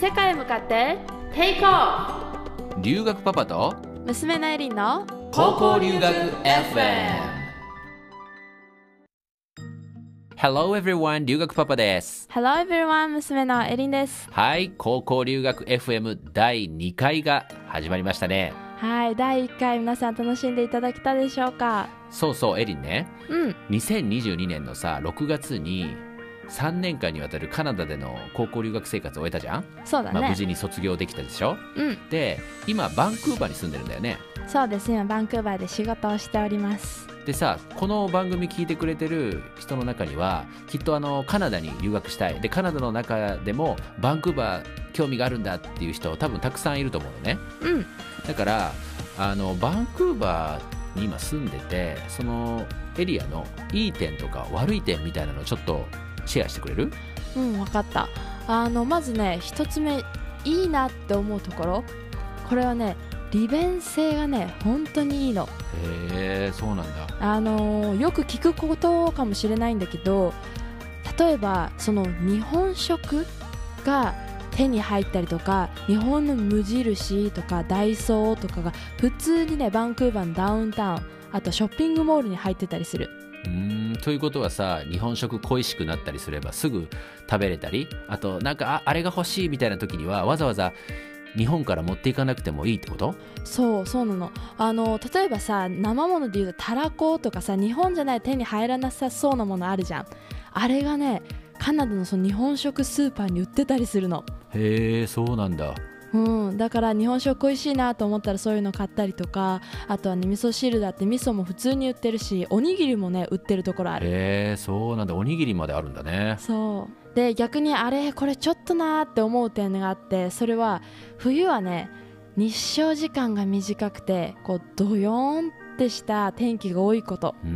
世界へ向かって。テイクオ留学パパと。フ娘のエリンの高校留学 FM Hello everyone 留学パパです。Hello everyone 娘のエリンです。はい高校留学 FM 第2回が始まりましたね。はい第1回皆さん楽しんでいただけたでしょうか？そうそうエリンね。うん。2022年のさ6月に3年間にわたるカナダでの高校留学生活を終えたじゃん、そうだね、まあ、無事に卒業できたでしょ？うん。で今バンクーバーに住んでるんだよね。そうです。今バンクーバーで仕事をしております。でさこの番組聞いてくれてる人の中にはきっとあのカナダに留学したい。でカナダの中でもバンクーバー興味があるんだっていう人多分たくさんいると思うのね。うん。だからあのバンクーバーに今住んでてそのエリアのいい点とか悪い点みたいなのをちょっとシェアしてくれる？うん分かった。あのまずね一つ目いいなって思うところ。これはね利便性がね本当にいいの。へえそうなんだ。あのーよく聞くことかもしれないんだけど例えばその日本食が手に入ったりとか日本の無印とかダイソーとかが普通にねバンクーバーのダウンタウンあとショッピングモールに入ってたりするうーん。ということはさ日本食恋しくなったりすればすぐ食べれたりあとなんかああれが欲しいみたいな時にはわざわざ日本から持っていかなくてもいいってこと？そうそうなの。あの例えばさ生もので言うとたらことかさ日本じゃない手に入らなさそうなものあるじゃん。あれがねカナダのその日本食スーパーに売ってたりするの。へえそうなんだうん、だから日本食美味しいなと思ったらそういうの買ったりとかあとはね味噌汁だって味噌も普通に売ってるしおにぎりもね売ってるところある。へえそうなんだ。おにぎりまであるんだね。そう。で逆にあれこれちょっとなーって思う点があってそれは冬はね日照時間が短くてこうドヨーンってした天気が多いこと。うー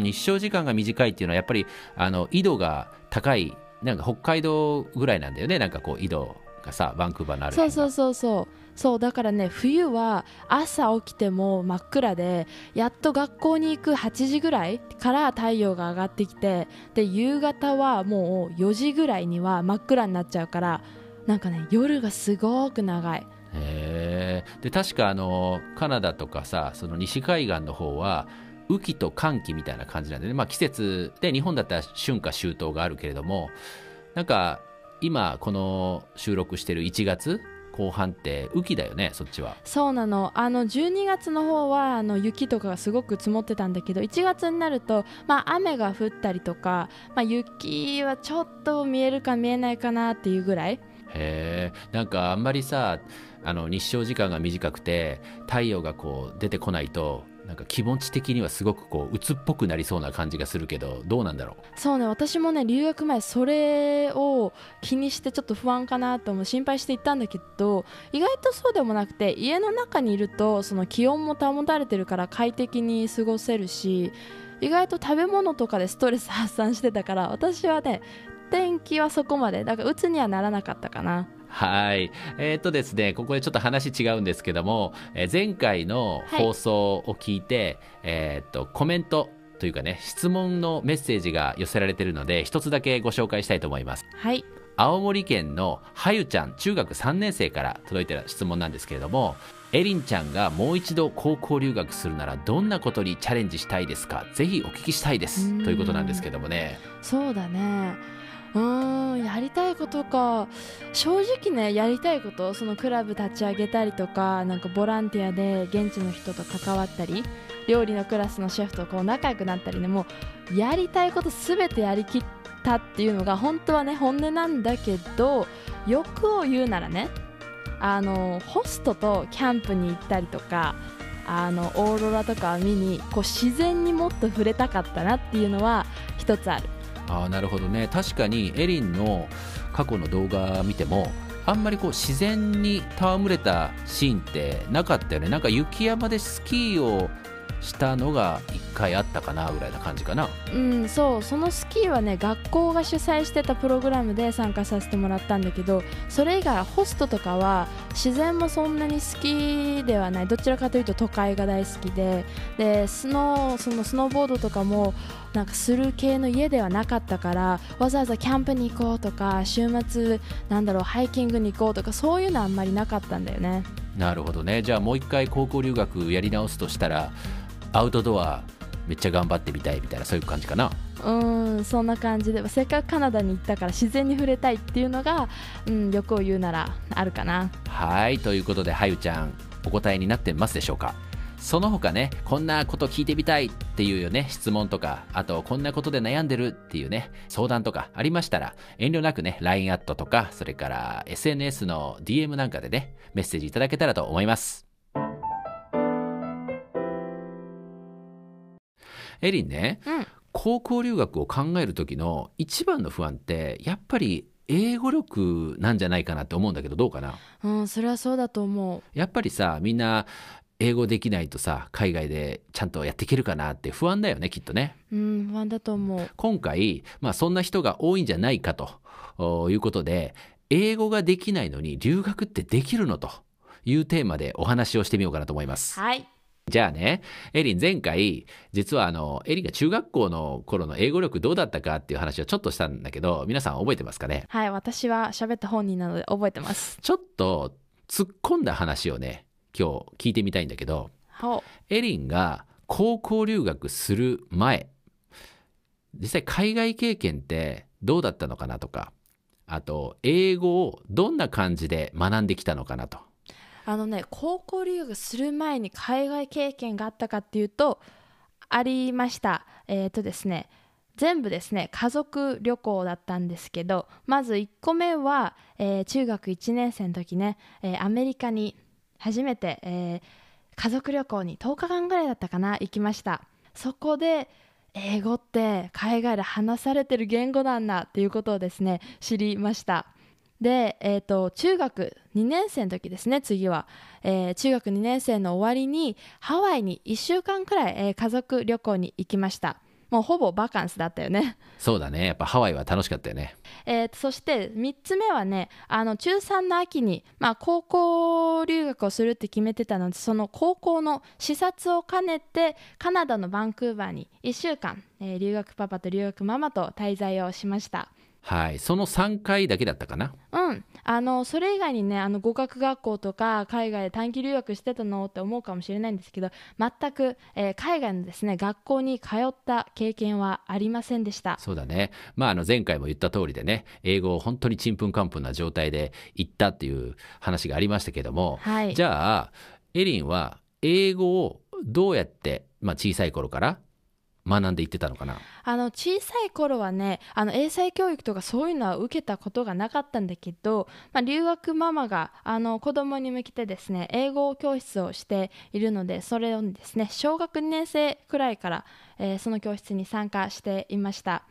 ん日照時間が短いっていうのはやっぱりあの緯度が高いなんか北海道ぐらいなんだよね。なんかこう緯度がさバンクーバーのあるそうそうそうそう。そうだからね冬は朝起きても真っ暗でやっと学校に行く8時ぐらいから太陽が上がってきてで夕方はもう4時ぐらいには真っ暗になっちゃうからなんかね夜がすごく長い。へえで確かあのカナダとかさその西海岸の方は雨季と寒季みたいな感じなんでね、まあ、季節で日本だったら春夏秋冬があるけれどもなんか今この収録してる1月後半って雨季だよねそっちは。そうなの。あの12月の方はあの雪とかがすごく積もってたんだけど1月になると、まあ、雨が降ったりとか、まあ、雪はちょっと見えるか見えないかなっていうぐらい。へえ。んかあんまりさあの日照時間が短くて太陽がこう出てこないとなんか気持ち的にはすごくこう鬱っぽくなりそうな感じがするけどどうなんだろう？そうね私もね留学前それを気にしてちょっと不安かなと思う心配していったんだけど意外とそうでもなくて家の中にいるとその気温も保たれてるから快適に過ごせるし意外と食べ物とかでストレス発散してたから私はね天気はそこまでだから鬱にはならなかったかな。はい。えーっとですね、ここでちょっと話違うんですけども、えー前回の放送を聞いて、えーっと、コメントというかね、質問のメッセージが寄せられているので、一つだけご紹介したいと思います。はい青森県のはゆちゃん、中学3年生から届いてる質問なんですけれども、エリンちゃんがもう一度高校留学するならどんなことにチャレンジしたいですか？ぜひお聞きしたいです。うんということなんですけどもね。そうだねうんやりたいことか。正直ねやりたいことそのクラブ立ち上げたりとかなんかボランティアで現地の人と関わったり料理のクラスのシェフとこう仲良くなったりねもうやりたいことすべてやりきったっていうのが本当はね本音なんだけど欲を言うならねあのホストとキャンプに行ったりとかあのオーロラとかを見にこう自然にもっと触れたかったなっていうのは一つある。ああなるほどね。確かにエリンの過去の動画見てもあんまりこう自然に戯れたシーンってなかったよね。なんか雪山でスキーをしたのが1回あったかなぐらいな感じかな。うんそう。そのスキーはね学校が主催してたプログラムで参加させてもらったんだけどそれ以外ホストとかは自然もそんなに好きではない。どちらかというと都会が大好きで。でスノーそのスノーボードとかもなんかする系の家ではなかったからわざわざキャンプに行こうとか週末なんだろうハイキングに行こうとかそういうのはあんまりなかったんだよね。なるほどね。じゃあもう一回高校留学やり直すとしたらアウトドアめっちゃ頑張ってみたいみたいなそういう感じかな。うんそんな感じでせっかくカナダに行ったから自然に触れたいっていうのが、うん、欲を言うならあるかな。はいということではゆちゃんお答えになってますでしょうか。その他ね、こんなこと聞いてみたいっていうよね、質問とか、あとこんなことで悩んでるっていうね、相談とかありましたら、遠慮なくね、LINE アットとか、それから SNS の DM なんかでね、メッセージいただけたらと思います。エリンね、うん、高校留学を考える時の一番の不安ってやっぱり英語力なんじゃないかなって思うんだけどどうかな？うんそれはそうだと思うやっぱりさみんな英語できないとさ海外でちゃんとやっていけるかなって不安だよねきっとね。うん不安だと思う。今回、まあ、そんな人が多いんじゃないかということで英語ができないのに留学ってできるのというテーマでお話をしてみようかなと思います。はい。じゃあね、エリン前回、実はあの、エリンが中学校の頃の英語力どうだったかっていう話をちょっとしたんだけど、皆さん覚えてますかね？はい、私は喋った本人なので覚えてます。ちょっと突っ込んだ話をね、今日聞いてみたいんだけどエリンが高校留学する前実際海外経験ってどうだったのかなとかあと英語をどんな感じで学んできたのかなと。あのね高校留学する前に海外経験があったかっていうとありました。えっ、ー、とですね全部ですね家族旅行だったんですけどまず1個目は、えー、中学1年生の時ね、えー、アメリカに初めて、えー、家族旅行に10日間ぐらいだったかな行きました。そこで英語って海外で話されてる言語なんだっていうことをですね知りました。で、えーと、中学2年生の時ですね次は、えー、中学2年生の終わりにハワイに1週間くらい、えー、家族旅行に行きました。もうほぼバカンスだったよね。そうだね。やっぱハワイは楽しかったよね。えー、そして3つ目はねあの中3の秋に、まあ、高校留学をするって決めてたのでその高校の視察を兼ねてカナダのバンクーバーに1週間、えー、留学パパと留学ママと滞在をしましたはい。その3回だけだったかな？うん。あのそれ以外にねあの語学学校とか海外で短期留学してたのって思うかもしれないんですけど全く、えー、海外のですね学校に通った経験はありませんでした。そうだね。まああの前回も言った通りでね英語を本当にちんぷんかんぷんな状態で行ったっていう話がありましたけども、はい、じゃあエリンは英語をどうやって、まあ、小さい頃から学んでいってたのかな？あの小さい頃はねあの英才教育とかそういうのは受けたことがなかったんだけど、まあ、留学ママがあの子供に向けてですね英語教室をしているのでそれをですね小学2年生くらいから、えー、その教室に参加していました。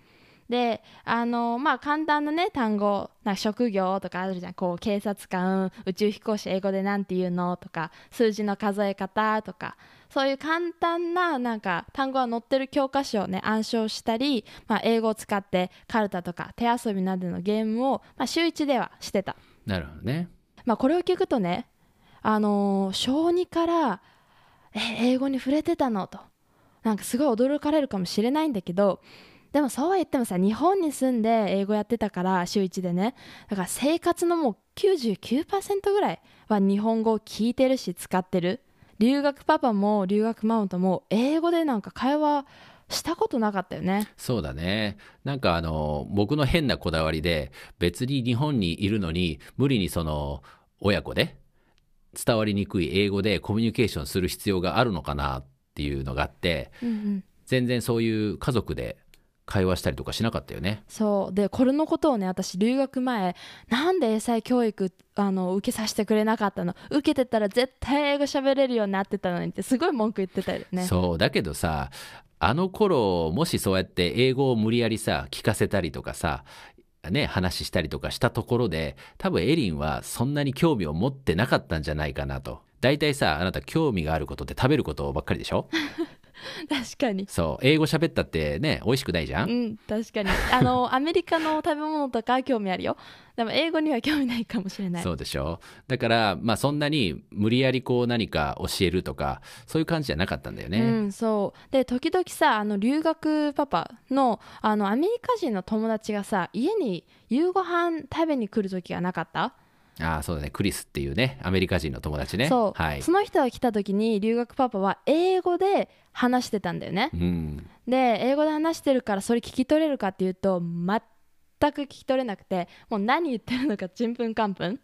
であのまあ簡単なね単語な職業とかあるじゃんこう警察官宇宙飛行士英語で何て言うのとか数字の数え方とかそういう簡単ななんか単語が載ってる教科書をね暗唱したり、まあ、英語を使ってカルタとか手遊びなどのゲームを、まあ、週1ではしてた。なるほどね、まあ、これを聞くとねあのー、小2からえ英語に触れてたの？と。なんかすごい驚かれるかもしれないんだけどでもそうは言ってもさ日本に住んで英語やってたから週1でね。だから生活のもう99%ぐらいは日本語を聞いてるし使ってる留学パパも留学ママとも英語でなんか会話したことなかったよね。そうだね。なんかあの僕の変なこだわりで別に日本にいるのに無理にその親子で伝わりにくい英語でコミュニケーションする必要があるのかなっていうのがあって、うんうん、全然そういう家族で会話したりとかしなかったよね。そう。でこれのことをね私留学前なんで英才教育あの受けさせてくれなかったの？受けてたら絶対英語喋れるようになってたのにってすごい文句言ってたよね。そう。だけどさあの頃もしそうやって英語を無理やりさ聞かせたりとかさね、話したりとかしたところで多分エリンはそんなに興味を持ってなかったんじゃないかなと。大体さあなた興味があることって食べることばっかりでしょ？確かに。そう英語喋ったってね美味しくないじゃうんん確かに。あの アメリカの食べ物とか興味あるよ。でも英語には興味ないかもしれない。そうでしょ？だからまあそんなに無理やりこう何か教えるとかそういう感じじゃなかったんだよね、うん、そう。で時々さあの留学パパのあのアメリカ人の友達がさ家に夕ご飯食べに来る時がなかった、ああそうだね。クリスっていうねアメリカ人の友達ね。そう、はい。その人が来た時に留学パパは英語で話してたんだよね。うん。で英語で話してるからそれ聞き取れるかっていうと全く聞き取れなくてもう何言ってるのかちんぷんかんぷん。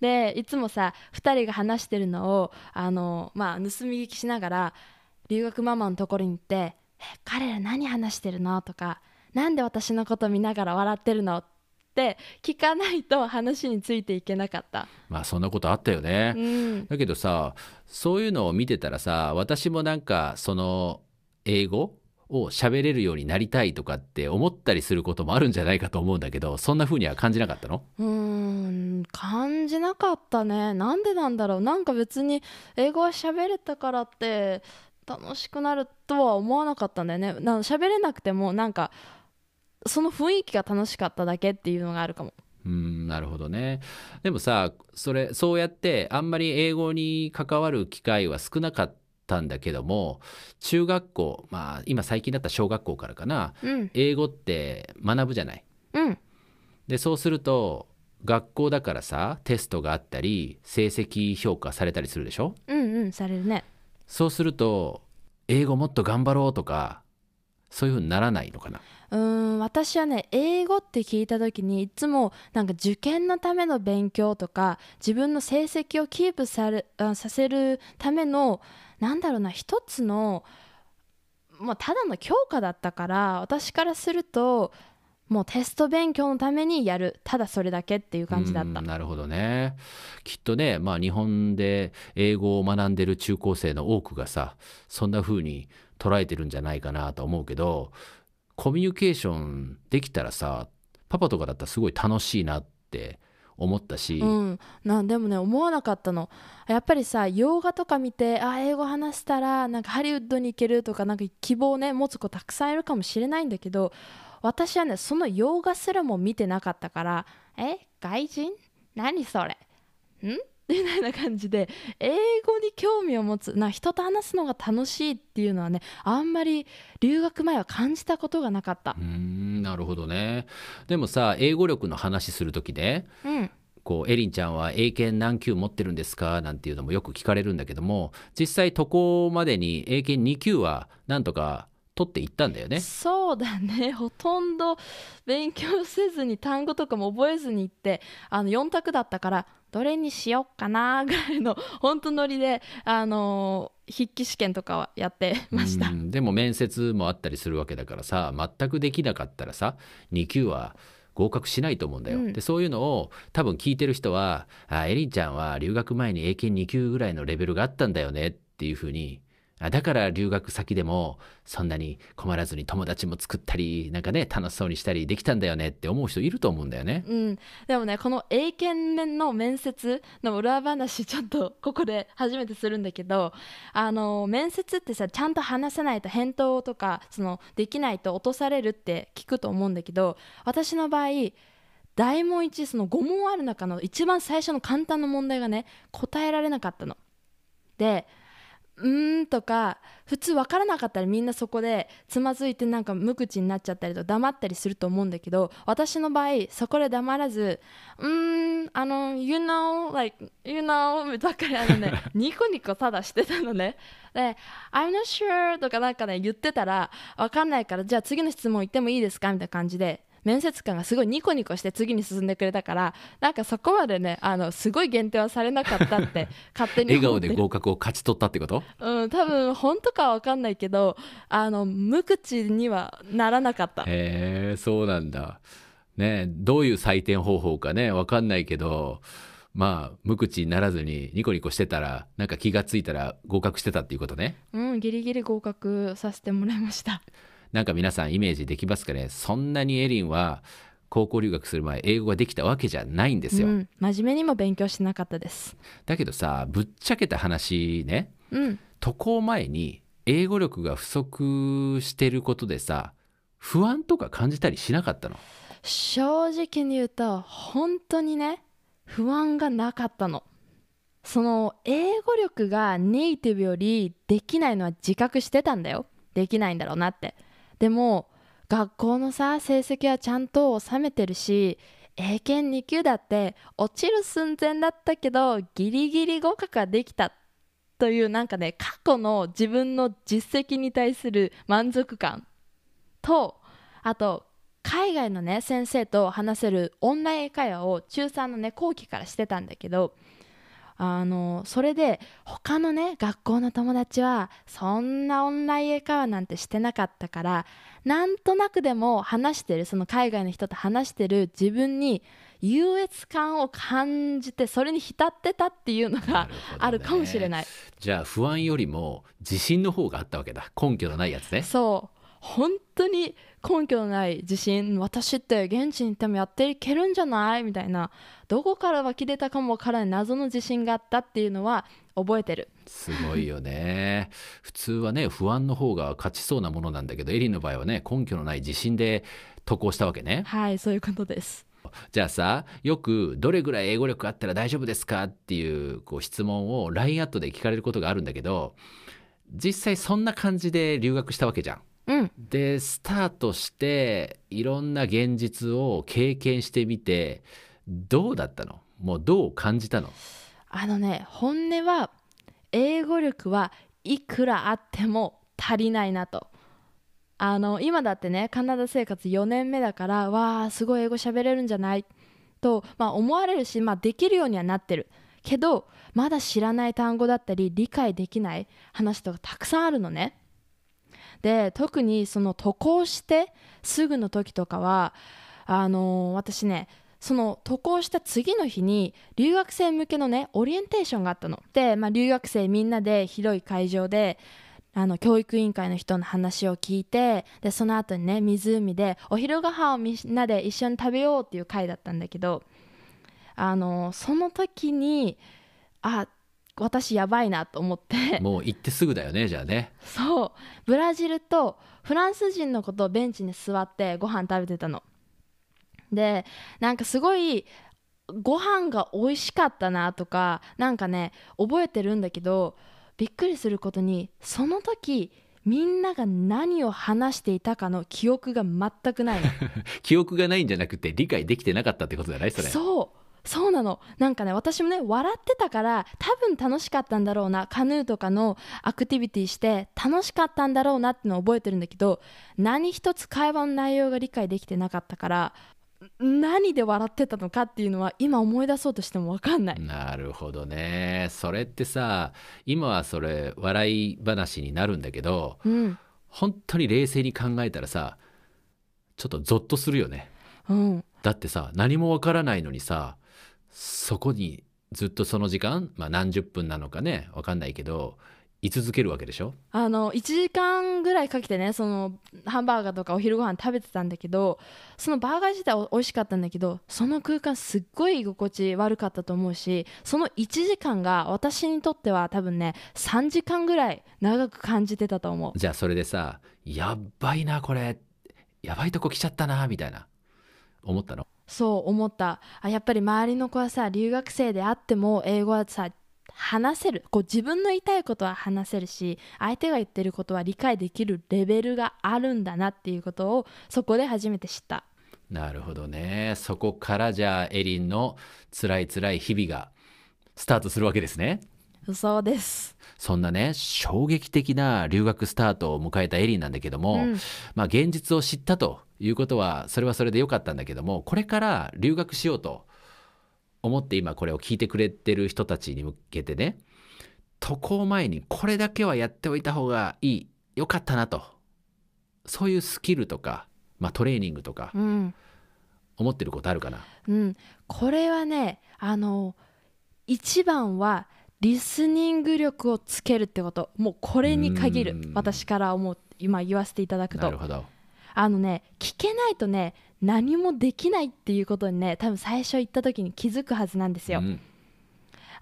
でいつもさ2人が話してるのをあの、まあ、盗み聞きしながら留学ママのところに行って「え彼ら何話してるの?」とか「なんで私のこと見ながら笑ってるの?」って聞かないと話についていけなかった。まあそんなことあったよね、うん、だけどさそういうのを見てたらさ私もなんかその英語を喋れるようになりたいとかって思ったりすることもあるんじゃないかと思うんだけどそんな風には感じなかったの？うーん感じなかった。ねなんでなんだろう。なんか別に英語は喋れたからって楽しくなるとは思わなかったんだよね。な喋れなくてもなんかその雰囲気が楽しかっただけっていうのがあるかも。うんなるほどね。でもさそれそうやってあんまり英語に関わる機会は少なかったんだけども中学校まあ今最近だったら小学校からかなうん。英語って学ぶじゃない？うん。でそうすると学校だからさテストがあったり成績評価されたりするでしょ？うんうんされるね。そうすると英語もっと頑張ろうとかそういうふうにならないのかな？うん私はね英語って聞いた時にいつもなんか受験のための勉強とか自分の成績をキープされあさせるためのなんだろうな一つのもうただの強化だったから私からするともうテスト勉強のためにやる。ただそれだけっていう感じだった。なるほどね。きっとねまあ日本で英語を学んでる中高生の多くがさそんな風に捉えてるんじゃないかなと思うけどコミュニケーションできたらさパパとかだったらすごい楽しいなって思ったし、うん、なんでもね思わなかったの。やっぱりさ洋画とか見てあ英語話したらなんかハリウッドに行けるとかなんか希望ね持つ子たくさんいるかもしれないんだけど私はねその洋画すらも見てなかったからえ外人？何それ？ん？みたいな感じで英語に興味を持つな人と話すのが楽しいっていうのはねあんまり留学前は感じたことがなかった。うーんなるほどね。でもさ英語力の話する時でうん。こうエリンちゃんは英検何級持ってるんですか？なんていうのもよく聞かれるんだけども実際渡航までに英検2級はなんとか取っていったんだよね。そうだね。ほとんど勉強せずに単語とかも覚えずに行ってあの4択だったからどれにしよっかなぐらいの本当ノリであの筆記試験とかはやってました。うん。でも面接もあったりするわけだからさ全くできなかったらさ2級は合格しないと思うんだよ、うん。でそういうのを多分聞いてる人は「あエリンちゃんは留学前に英検2級ぐらいのレベルがあったんだよね」っていうふうにあだから留学先でもそんなに困らずに友達も作ったりなんかね楽しそうにしたりできたんだよねって思う人いると思うんだよね。うん、でもねこの英検の面接の裏話ちょっとここで初めてするんだけどあの面接ってさちゃんと話せないと返答とかそのできないと落とされるって聞くと思うんだけど私の場合大問1その5問ある中の一番最初の簡単な問題がね答えられなかったの。でうーんとか普通分からなかったらみんなそこでつまずいてなんか無口になっちゃったりとか黙ったりすると思うんだけど私の場合そこで黙らずうーんあの you know like you know ばっかりあのねニコニコただしてたのね。で I'm not sure とかなんかね言ってたら分かんないからじゃあ次の質問言ってもいいですか？みたいな感じで面接官がすごいニコニコして次に進んでくれたからなんかそこまでねあのすごい限定はされなかったって 勝手に笑顔で合格を勝ち取ったってこと？うん、多分本当かは分かんないけどあの無口にはならなかったへえそうなんだ。ねどういう採点方法かね分かんないけどまあ無口にならずにニコニコしてたらなんか気がついたら合格してたっていうことね。うんギリギリ合格させてもらいましたなんか皆さんイメージできますかね？そんなにエリンは高校留学する前英語ができたわけじゃないんですよ。うん、真面目にも勉強してなかったです。だけどさぶっちゃけた話ね。うん。渡航前に英語力が不足してることでさ不安とか感じたりしなかったの？正直に言うと本当にね不安がなかったの。その英語力がネイティブよりできないのは自覚してたんだよ。できないんだろうなってでも学校のさ成績はちゃんと収めてるし英検2級だって落ちる寸前だったけどギリギリ合格ができたというなんかね過去の自分の実績に対する満足感。とあと海外のね先生と話せるオンライン会話を中3のね後期からしてたんだけどあのそれで他のね学校の友達はそんなオンライン英会話なんてしてなかったからなんとなくでも話してるその海外の人と話してる自分に優越感を感じてそれに浸ってたっていうのがあるかもしれない、じゃあ不安よりも自信の方があったわけだ。根拠のないやつね。そう。本当に根拠のない自信私って現地に行ってもやっていけるんじゃないみたいなどこから湧き出たかもわからない謎の自信があったっていうのは覚えてる。すごいよね。普通はね不安の方が勝ちそうなものなんだけどエリンの場合はね根拠のない自信で渡航したわけね。はいそういうことです。じゃあさよくどれぐらい英語力あったら大丈夫ですかっていうこう質問を LINE アットで聞かれることがあるんだけど実際そんな感じで留学したわけじゃん。うん。でスタートしていろんな現実を経験してみてどうだったの？もうどう感じたの？あのね本音は英語力はいくらあっても足りないなと。あの今だってねカナダ生活4年目だからわあすごい英語喋れるんじゃない？と、まあ、思われるし、まあ、できるようにはなってる。けどまだ知らない単語だったり理解できない話とかたくさんあるのねで特にその渡航してすぐの時とかはあの私ねその渡航した次の日に留学生向けのねオリエンテーションがあったの。で、まあ、留学生みんなで広い会場であの教育委員会の人の話を聞いてでその後にね湖でお昼ご飯をみんなで一緒に食べようっていう会だったんだけどあのその時にあ私やばいなと思って。もう行ってすぐだよねじゃあね。そう。ブラジルとフランス人の子とベンチに座ってご飯食べてたの。でなんかすごいご飯が美味しかったなとかなんかね覚えてるんだけどびっくりすることにその時みんなが何を話していたかの記憶が全くないの。記憶がないんじゃなくて理解できてなかったってことじゃないそれ。そうそうなの。なんかね私もね笑ってたから多分楽しかったんだろうな。カヌーとかのアクティビティして楽しかったんだろうなってのを覚えてるんだけど何一つ会話の内容が理解できてなかったから何で笑ってたのかっていうのは今思い出そうとしても分かんない。なるほどね。それってさ今はそれ笑い話になるんだけどうん。本当に冷静に考えたらさちょっとゾッとするよね。うん。だってさ何もわからないのにさそこにずっとその時間、まあ、何十分なのかねわかんないけど居続けるわけでしょ？あの1時間ぐらいかけてねそのハンバーガーとかお昼ご飯食べてたんだけどそのバーガー自体は美味しかったんだけどその空間すっごい居心地悪かったと思うしその1時間が私にとっては多分ね3時間ぐらい長く感じてたと思う。じゃあそれでさやっばいなこれ。やばいとこ来ちゃったなみたいな。思ったの？そう思った。あやっぱり周りの子はさ留学生であっても英語はさ話せる。こう自分の言いたいことは話せるし相手が言ってることは理解できるレベルがあるんだなっていうことをそこで初めて知った。なるほどね。そこからじゃあエリンの辛い辛い日々がスタートするわけですね。そうです。そんなね衝撃的な留学スタートを迎えたエリンなんだけども、うん。まあ現実を知ったということはそれはそれで良かったんだけどもこれから留学しようと思って今これを聞いてくれてる人たちに向けてね渡航前にこれだけはやっておいた方がいい良かったなと。そういうスキルとか、まあ、トレーニングとかうん。思ってることあるかな？うん。これはねあの一番はリスニング力をつけるってこと。もうこれに限る。うん。私から思う今言わせていただくと。なるほどあのね聞けないとね何もできないっていうことにね多分最初言った時に気づくはずなんですよ、うん。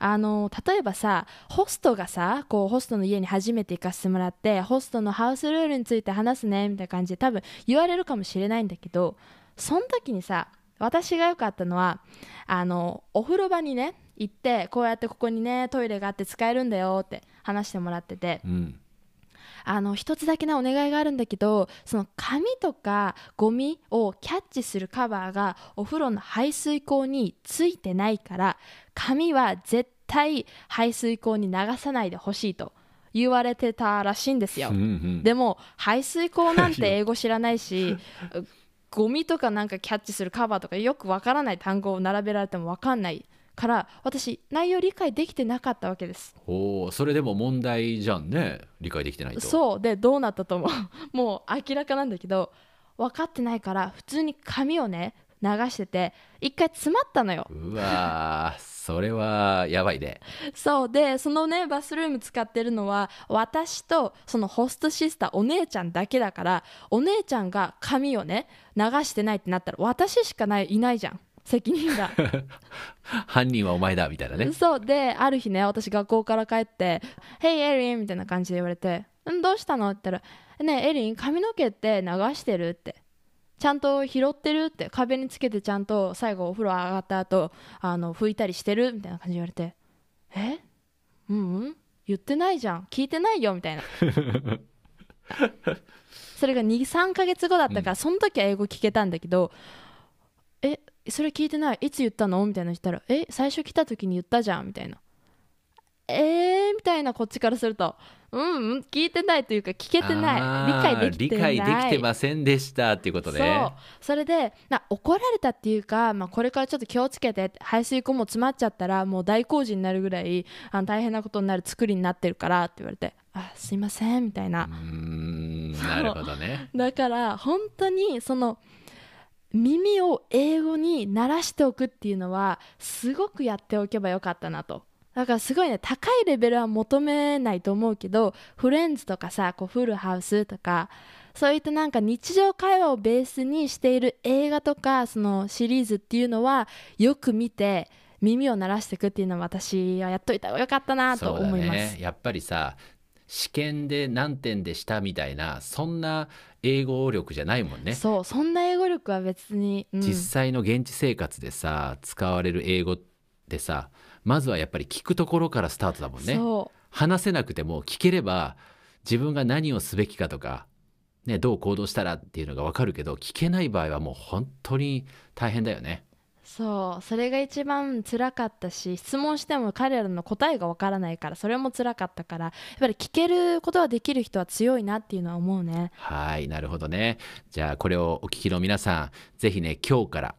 あの例えばさホストがさこうホストの家に初めて行かせてもらってホストのハウスルールについて話すねみたいな感じで多分言われるかもしれないんだけどその時にさ私が良かったのはあのお風呂場にね行ってこうやってここにねトイレがあって使えるんだよって話してもらってて。うんあの一つだけねお願いがあるんだけどその紙とかゴミをキャッチするカバーがお風呂の排水口についてないから紙は絶対排水口に流さないでほしいと言われてたらしいんですよ。うんうん。でも排水口なんて英語知らないしゴミとかなんかキャッチするカバーとかよくわからない単語を並べられてもわかんないから私内容理解できてなかったわけです。おーそれでも問題じゃんね。理解できてないと。そう。でどうなったと思う？もう明らかなんだけど分かってないから普通に紙をね流してて一回詰まったのよ。うわーそれはやばいね。そう。でそのねバスルーム使ってるのは私とそのホストシスターお姉ちゃんだけだからお姉ちゃんが髪をね流してないってなったら私しかないいないじゃん責任が。犯人はお前だみたいなね。そう。である日ね私学校から帰って「Hey エリン」みたいな感じで言われて「んどうしたの?」って言ったら「ねえエリン髪の毛って流してる?」って。ちゃんと拾ってる？って。壁につけてちゃんと最後お風呂上がった後あの拭いたりしてる？みたいな感じで言われて「え？うんうん？言ってないじゃん。聞いてないよ」みたいな。それが23ヶ月後だったから、その時は英語聞けたんだけど「えそれ聞いてない？いつ言ったの?」みたいなの言ったら「え最初来た時に言ったじゃん」みたいな「えー」みたいなこっちからすると「うんうん聞いてない」というか聞けてない。理解できてない。理解できてませんでしたっていうことね。そう。それでな怒られたっていうか、まあ、これからちょっと気をつけて排水口も詰まっちゃったらもう大工事になるぐらいあの大変なことになる作りになってるからって言われてあすいませんみたいな。うーんなるほどね。だから本当にその耳を英語に慣らしておくっていうのはすごくやっておけばよかったなと。だからすごいね高いレベルは求めないと思うけどフレンズとかさこうフルハウスとかそういったなんか日常会話をベースにしている映画とかそのシリーズっていうのはよく見て耳を慣らしていくっていうのは私はやっといた方がよかったなと思います、ねやっぱりさ試験で何点でしたみたいなそんな英語力じゃないもんね。そうそんな英語力は別に、うん。実際の現地生活でさ使われる英語ってさまずはやっぱり聞くところからスタートだもんね。話せなくても聞ければ自分が何をすべきかとか、ね、どう行動したらっていうのが分かるけど聞けない場合はもう本当に大変だよね。そうそれが一番辛かったし質問しても彼らの答えがわからないからそれも辛かったからやっぱり聞けることができる人は強いなっていうのは思うねはいなるほどね。じゃあこれをお聞きの皆さんぜひね今日から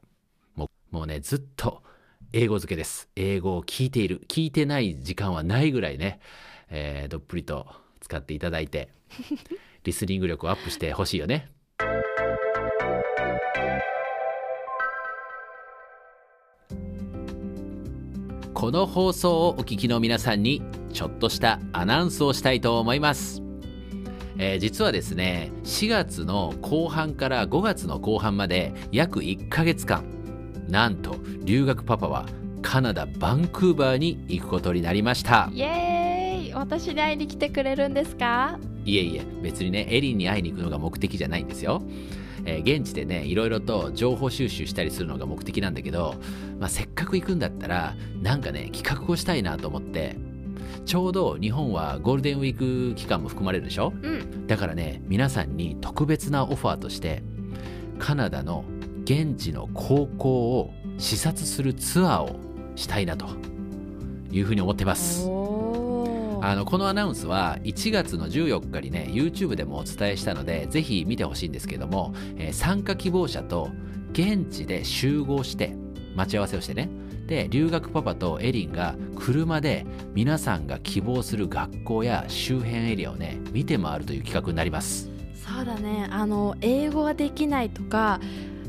もうもうねずっと英語漬けです。英語を聞いている聞いてない時間はないぐらいね、えーどっぷりと使っていただいて リスニング力をアップしてほしいよね。この放送をお聞きの皆さんにちょっとしたアナウンスをしたいと思います。えー実はですね4月の後半から5月の後半まで約1ヶ月間なんと留学パパはカナダバンクーバーに行くことになりました。イエーイ。私に会いに来てくれるんですか？いえいえ別にねエリンに会いに行くのが目的じゃないんですよ、えー現地でねいろいろと情報収集したりするのが目的なんだけど、まあ、せっかく行くんだったらなんかね企画をしたいなと思ってちょうど日本はゴールデンウィーク期間も含まれるでしょ？うん。だからね皆さんに特別なオファーとしてカナダの現地の高校を視察するツアーをしたいなというふうに思ってますあのこのアナウンスは1月の14日にね YouTube でもお伝えしたのでぜひ見てほしいんですけども、えー参加希望者と現地で集合して待ち合わせをしてね。で留学パパとエリンが車で皆さんが希望する学校や周辺エリアをね見て回るという企画になります。そうだね。あの英語ができないとか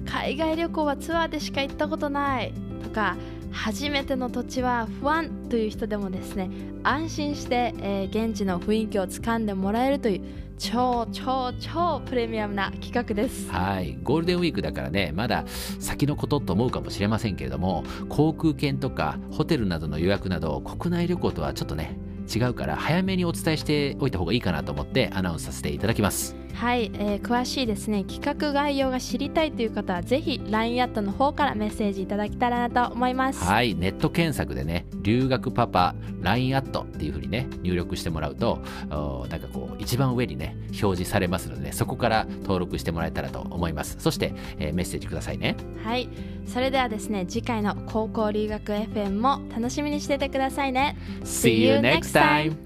海外旅行はツアーでしか行ったことないとか初めての土地は不安という人でもですね安心して、えー現地の雰囲気をつかんでもらえるという超超超プレミアムな企画です。はい、ゴールデンウィークだからねまだ先のことと思うかもしれませんけれども航空券とかホテルなどの予約など国内旅行とはちょっとね違うから早めにお伝えしておいた方がいいかなと思ってアナウンスさせていただきます。はい、えー詳しいですね企画概要が知りたいという方はぜひ LINE アットの方からメッセージいただけたらなと思います。はいネット検索でね留学パパ LINE アットっていうふうにね入力してもらうとおなんかこう一番上にね表示されますので、ね、そこから登録してもらえたらと思います。そして、えーメッセージくださいね。はいそれではですね次回の高校留学 FM も楽しみにしててくださいね。See you next time!